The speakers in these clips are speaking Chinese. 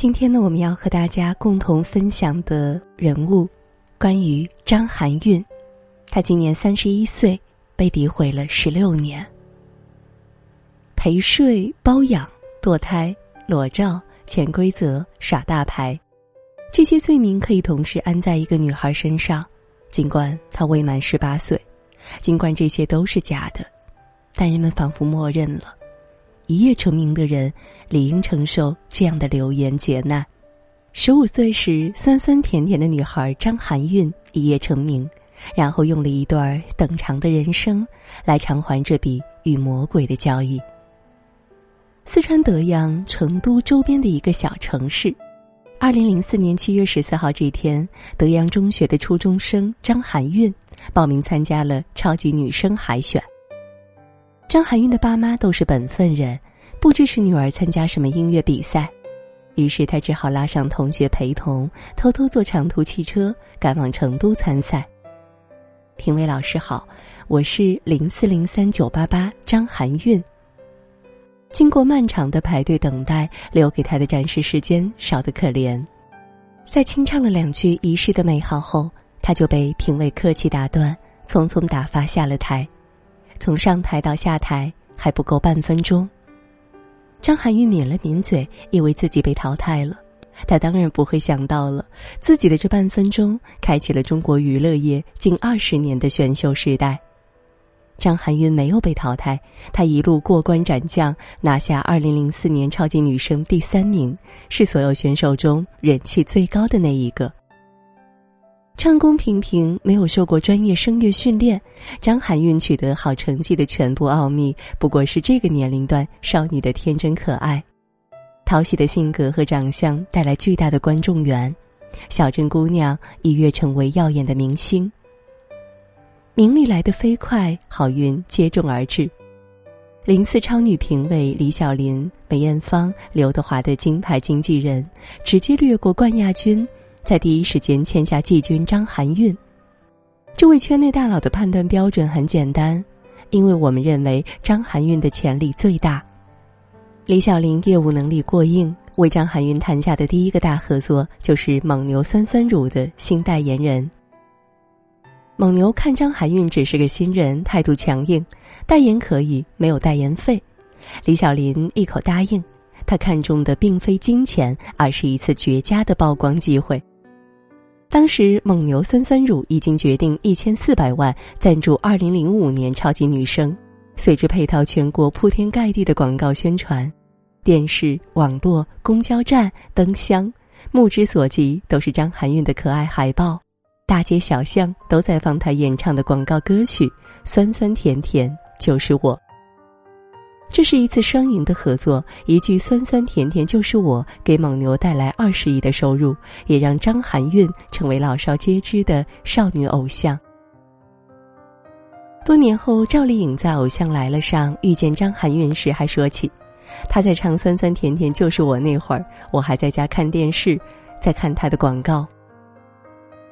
今天呢，我们要和大家共同分享的人物，关于张含韵。她今年三十一岁，被诋毁了十六年。陪睡、包养、堕胎、裸照、潜规则、耍大牌，这些罪名可以同时安在一个女孩身上。尽管她未满十八岁，尽管这些都是假的，但人们仿佛默认了。一夜成名的人，理应承受这样的流言劫难。十五岁时，酸酸甜甜的女孩张含韵一夜成名，然后用了一段等长的人生来偿还这笔与魔鬼的交易。四川德阳成都周边的一个小城市，二零零四年七月十四号这天，德阳中学的初中生张含韵报名参加了超级女声海选。张含韵的爸妈都是本分人，不支持女儿参加什么音乐比赛，于是她只好拉上同学陪同，偷偷坐长途汽车赶往成都参赛。评委老师好，我是零四零三九八八张含韵。经过漫长的排队等待，留给她的展示时间少得可怜。在清唱了两句《遗失的美好》后，他就被评委客气打断，匆匆打发下了台。从上台到下台还不够半分钟。张含韵抿了抿嘴，以为自己被淘汰了。他当然不会想到了，自己的这半分钟开启了中国娱乐业近二十年的选秀时代。张含韵没有被淘汰，她一路过关斩将，拿下二零零四年超级女声第三名，是所有选手中人气最高的那一个。唱功平平，没有受过专业声乐训练，张含韵取得好成绩的全部奥秘，不过是这个年龄段少女的天真可爱、讨喜的性格和长相带来巨大的观众缘，小镇姑娘一跃成为耀眼的明星。名利来得飞快，好运接踵而至。零四超女评委李小琳、梅艳芳、刘德华的金牌经纪人，直接掠过冠亚军。在第一时间签下季军张含韵，这位圈内大佬的判断标准很简单，因为我们认为张含韵的潜力最大。李小琳业务能力过硬，为张含韵谈下的第一个大合作就是蒙牛酸酸乳的新代言人。蒙牛看张含韵只是个新人，态度强硬，代言可以，没有代言费。李小琳一口答应，他看中的并非金钱，而是一次绝佳的曝光机会。当时蒙牛酸酸乳已经决定一千四百万赞助二零零五年超级女声，随之配套全国铺天盖地的广告宣传，电视、网络、公交站、灯箱，目之所及都是张含韵的可爱海报，大街小巷都在放她演唱的广告歌曲《酸酸甜甜就是我》。这是一次双赢的合作，一句“酸酸甜甜就是我”，给蒙牛带来二十亿的收入，也让张含韵成为老少皆知的少女偶像。多年后，赵丽颖在《偶像来了》上遇见张含韵时，还说起，她在唱“酸酸甜甜就是我”那会儿，我还在家看电视，在看她的广告。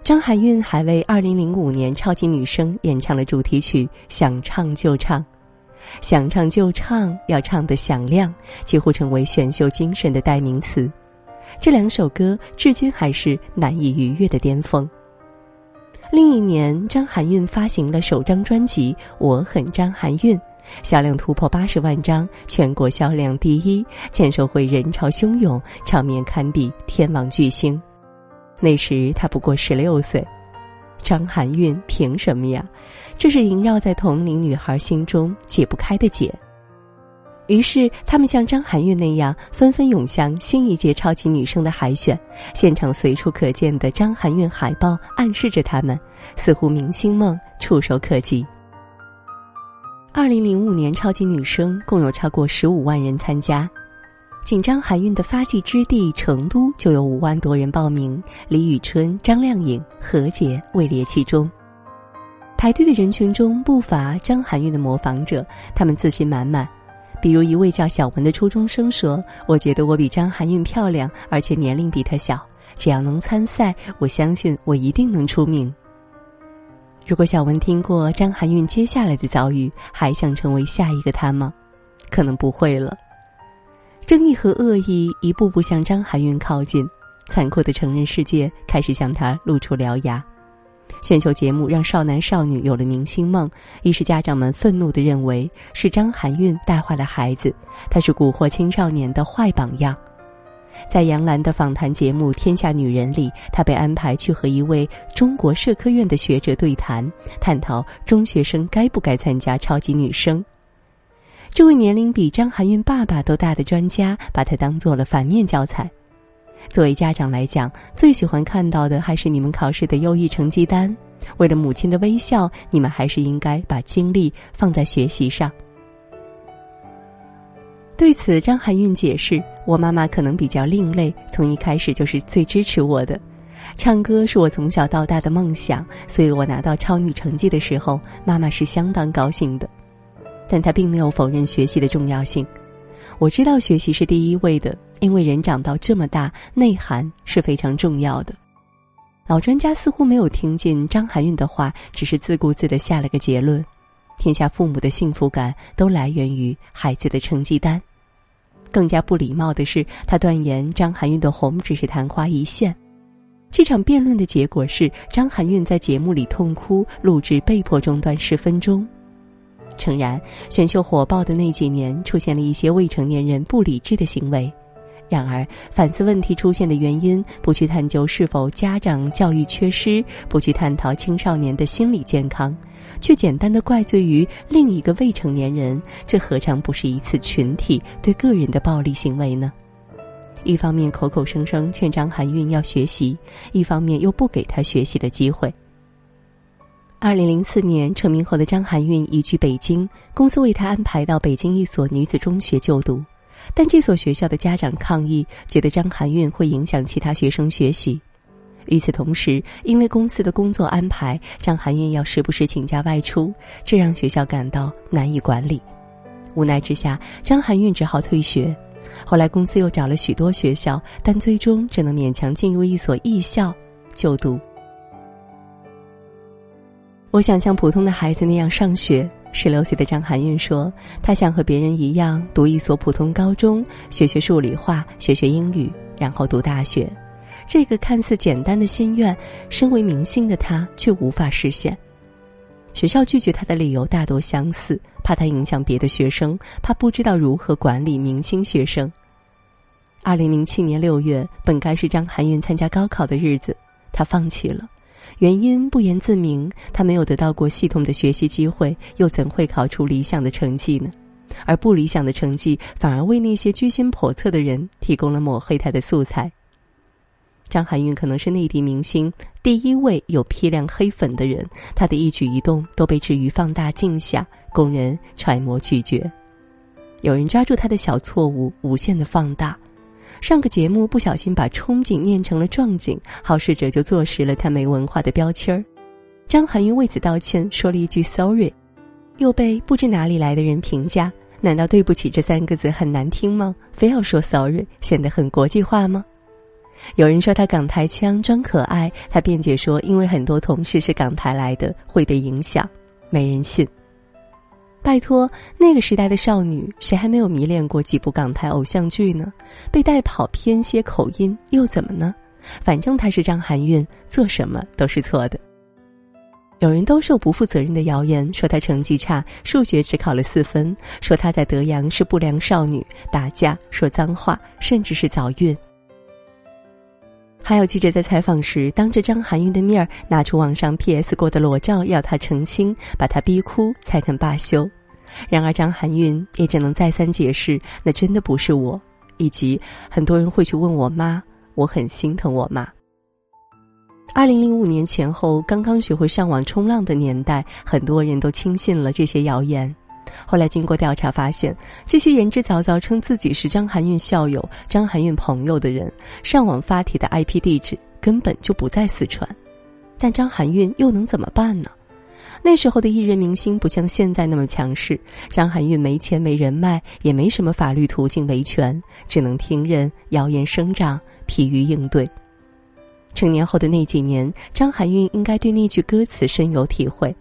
张含韵还为二零零五年超级女声演唱了主题曲《想唱就唱》。想唱就唱，要唱得响亮，几乎成为选秀精神的代名词。这两首歌至今还是难以逾越的巅峰。另一年，张含韵发行了首张专辑《我很张含韵》，销量突破八十万张，全国销量第一，签售会人潮汹涌，场面堪比天王巨星。那时他不过十六岁。张含韵凭什么呀？这是萦绕在同龄女孩心中解不开的结。于是，他们像张含韵那样，纷纷涌向新一届超级女声的海选。现场随处可见的张含韵海报暗示着他们，似乎明星梦触手可及。二零零五年超级女声共有超过十五万人参加。仅张含韵的发迹之地成都就有五万多人报名，李宇春、张靓颖、何洁位列其中。排队的人群中不乏张含韵的模仿者，他们自信满满。比如一位叫小文的初中生说：“我觉得我比张含韵漂亮，而且年龄比她小。只要能参赛，我相信我一定能出名。”如果小文听过张含韵接下来的遭遇，还想成为下一个她吗？可能不会了。正义和恶意一步步向张含韵靠近，残酷的成人世界开始向她露出獠牙。选秀节目让少男少女有了明星梦，于是家长们愤怒地认为是张含韵带坏了孩子，她是蛊惑青少年的坏榜样。在杨澜的访谈节目《天下女人》里，她被安排去和一位中国社科院的学者对谈，探讨中学生该不该参加超级女声。这位年龄比张含韵爸爸都大的专家，把她当做了反面教材。作为家长来讲，最喜欢看到的还是你们考试的优异成绩单。为了母亲的微笑，你们还是应该把精力放在学习上。对此，张含韵解释：“我妈妈可能比较另类，从一开始就是最支持我的。唱歌是我从小到大的梦想，所以我拿到超女成绩的时候，妈妈是相当高兴的。但她并没有否认学习的重要性。我知道学习是第一位的，因为人长到这么大，内涵是非常重要的。”老专家似乎没有听进张含韵的话，只是自顾自的下了个结论。天下父母的幸福感都来源于孩子的成绩单。更加不礼貌的是，他断言张含韵的红只是昙花一现。这场辩论的结果是，张含韵在节目里痛哭，录制被迫中断十分钟。诚然，选秀火爆的那几年，出现了一些未成年人不理智的行为。然而，反思问题出现的原因，不去探究是否家长教育缺失，不去探讨青少年的心理健康。却简单的怪罪于另一个未成年人，这何尝不是一次群体对个人的暴力行为呢？一方面口口声声劝张含韵要学习，一方面又不给她学习的机会。二零零四年成名后的张含韵移居北京，公司为她安排到北京一所女子中学就读，但这所学校的家长抗议，觉得张含韵会影响其他学生学习。与此同时，因为公司的工作安排，张含韵要时不时请假外出，这让学校感到难以管理。无奈之下，张含韵只好退学。后来公司又找了许多学校，但最终只能勉强进入一所艺校就读。我想像普通的孩子那样上学。十六岁的张含韵说：“她想和别人一样，读一所普通高中，学学数理化，学学英语，然后读大学。”这个看似简单的心愿，身为明星的她却无法实现。学校拒绝他的理由大多相似：怕他影响别的学生，怕不知道如何管理明星学生。二零零七年六月，本该是张含韵参加高考的日子，她放弃了，原因不言自明。他没有得到过系统的学习机会，又怎会考出理想的成绩呢？而不理想的成绩，反而为那些居心叵测的人提供了抹黑他的素材。张含韵可能是内地明星第一位有批量黑粉的人，她的一举一动都被置于放大镜下，供人揣摩咀嚼。有人抓住她的小错误，无限的放大。上个节目不小心把憧憬念成了壮景，好事者就坐实了他没文化的标签儿。张含韵为此道歉，说了一句 “sorry”，又被不知哪里来的人评价：难道对不起这三个字很难听吗？非要说 “sorry”，显得很国际化吗？有人说他港台腔装可爱，他辩解说因为很多同事是港台来的会被影响，没人信。拜托，那个时代的少女谁还没有迷恋过几部港台偶像剧呢？被带跑偏些口音又怎么呢？反正她是张含韵，做什么都是错的。有人兜售不负责任的谣言，说她成绩差，数学只考了四分，说她在德阳是不良少女，打架说脏话，甚至是早孕。还有记者在采访时，当着张含韵的面儿拿出网上 P.S. 过的裸照要她澄清，把她逼哭才肯罢休。然而张含韵也只能再三解释，那真的不是我。以及很多人会去问我妈，我很心疼我妈。二零零五年前后，刚刚学会上网冲浪的年代，很多人都轻信了这些谣言。后来经过调查发现，这些言之凿凿称自己是张含韵校友、张含韵朋友的人，上网发帖的 IP 地址根本就不在四川。但张含韵又能怎么办呢？那时候的艺人明星不像现在那么强势，张含韵没钱没人脉，也没什么法律途径维权，只能听任谣言生长，疲于应对。成年后的那几年，张含韵应该对那句歌词深有体会：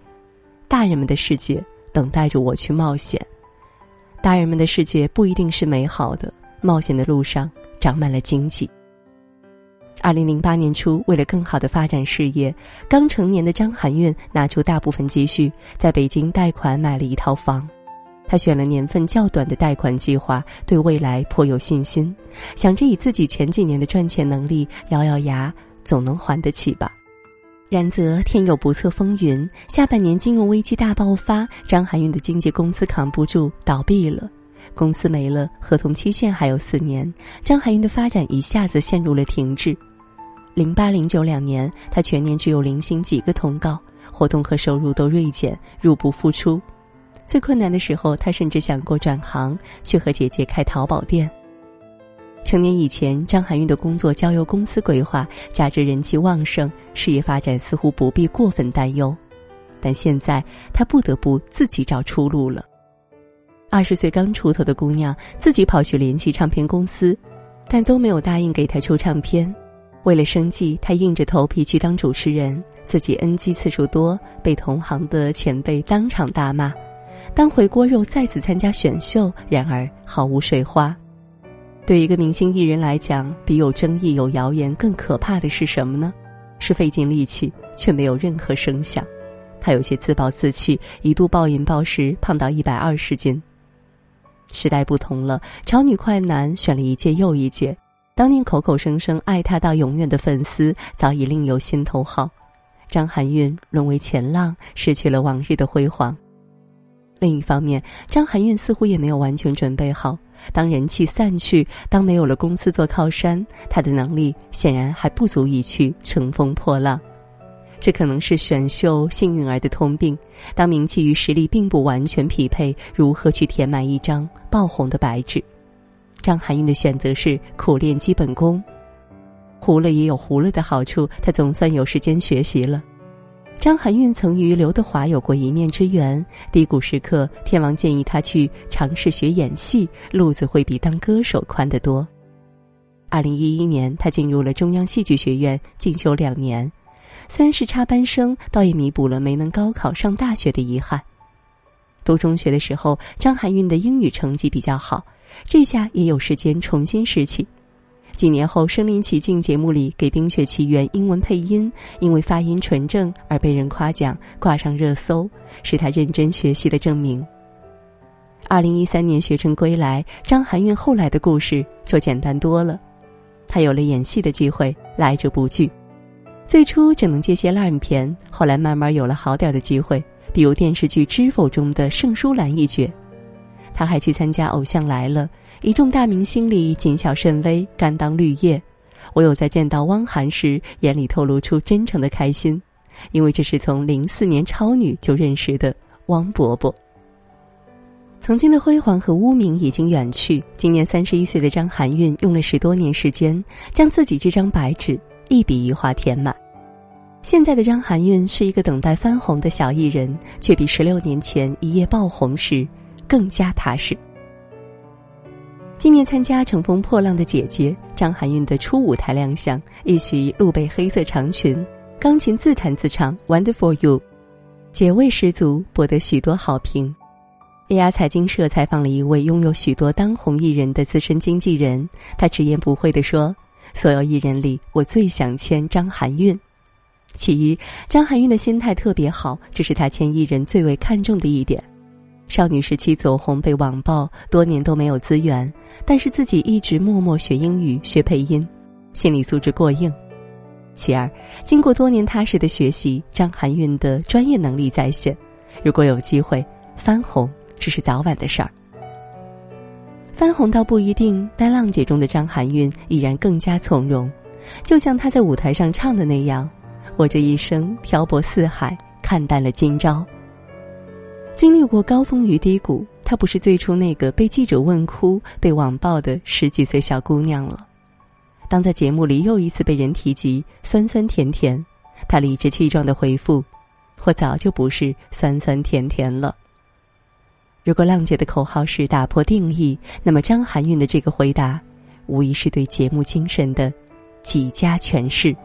大人们的世界。等待着我去冒险。大人们的世界不一定是美好的，冒险的路上长满了荆棘。二零零八年初，为了更好的发展事业，刚成年的张含韵拿出大部分积蓄，在北京贷款买了一套房。她选了年份较短的贷款计划，对未来颇有信心，想着以自己前几年的赚钱能力，咬咬牙总能还得起吧。然则天有不测风云，下半年金融危机大爆发，张含韵的经纪公司扛不住倒闭了，公司没了，合同期限还有四年，张含韵的发展一下子陷入了停滞。零八零九两年，他全年只有零星几个通告，活动和收入都锐减，入不敷出。最困难的时候，他甚至想过转行，去和姐姐开淘宝店。成年以前，张含韵的工作交由公司规划，加之人气旺盛，事业发展似乎不必过分担忧。但现在，她不得不自己找出路了。二十岁刚出头的姑娘，自己跑去联系唱片公司，但都没有答应给她出唱片。为了生计，他硬着头皮去当主持人，自己 NG 次数多，被同行的前辈当场大骂。当回锅肉再次参加选秀，然而毫无水花。对一个明星艺人来讲，比有争议、有谣言更可怕的是什么呢？是费尽力气却没有任何声响。他有些自暴自弃，一度暴饮暴食，胖到一百二十斤。时代不同了，潮女快男选了一届又一届。当年口口声声爱他到永远的粉丝，早已另有心头好。张含韵沦为前浪，失去了往日的辉煌。另一方面，张含韵似乎也没有完全准备好。当人气散去，当没有了公司做靠山，她的能力显然还不足以去乘风破浪。这可能是选秀幸运儿的通病：当名气与实力并不完全匹配，如何去填满一张爆红的白纸？张含韵的选择是苦练基本功，糊了也有糊了的好处，她总算有时间学习了。张含韵曾与刘德华有过一面之缘，低谷时刻，天王建议她去尝试学演戏，路子会比当歌手宽得多。二零一一年，她进入了中央戏剧学院进修两年，虽然是插班生，倒也弥补了没能高考上大学的遗憾。读中学的时候，张含韵的英语成绩比较好。这下也有时间重新拾起。几年后，《身临其境》节目里给《冰雪奇缘》英文配音，因为发音纯正而被人夸奖，挂上热搜，是他认真学习的证明。二零一三年学成归来，张含韵后来的故事就简单多了。她有了演戏的机会，来者不拒。最初只能接些烂片，后来慢慢有了好点的机会，比如电视剧《知否》中的盛淑兰一角。他还去参加《偶像来了》，一众大明星里谨小慎微，甘当绿叶。我有在见到汪涵时，眼里透露出真诚的开心，因为这是从零四年超女就认识的汪伯伯。曾经的辉煌和污名已经远去，今年三十一岁的张含韵用了十多年时间，将自己这张白纸一笔一画填满。现在的张含韵是一个等待翻红的小艺人，却比十六年前一夜爆红时。更加踏实。今年参加《乘风破浪的姐姐》，张含韵的初舞台亮相，一袭露背黑色长裙，钢琴自弹自唱《Wonderful You》，姐味十足，博得许多好评。A R 财经社采访了一位拥有许多当红艺人的资深经纪人，他直言不讳地说：“所有艺人里，我最想签张含韵。其一，张含韵的心态特别好，这是他签艺人最为看重的一点。”少女时期走红被网暴，多年都没有资源，但是自己一直默默学英语、学配音，心理素质过硬。其二，经过多年踏实的学习，张含韵的专业能力在线，如果有机会翻红，只是早晚的事儿。翻红倒不一定，但浪姐中的张含韵已然更加从容，就像她在舞台上唱的那样：“我这一生漂泊四海，看淡了今朝。”经历过高峰与低谷，她不是最初那个被记者问哭、被网暴的十几岁小姑娘了。当在节目里又一次被人提及酸酸甜甜，她理直气壮的回复：“我早就不是酸酸甜甜了。”如果浪姐的口号是打破定义，那么张含韵的这个回答，无疑是对节目精神的极佳诠释。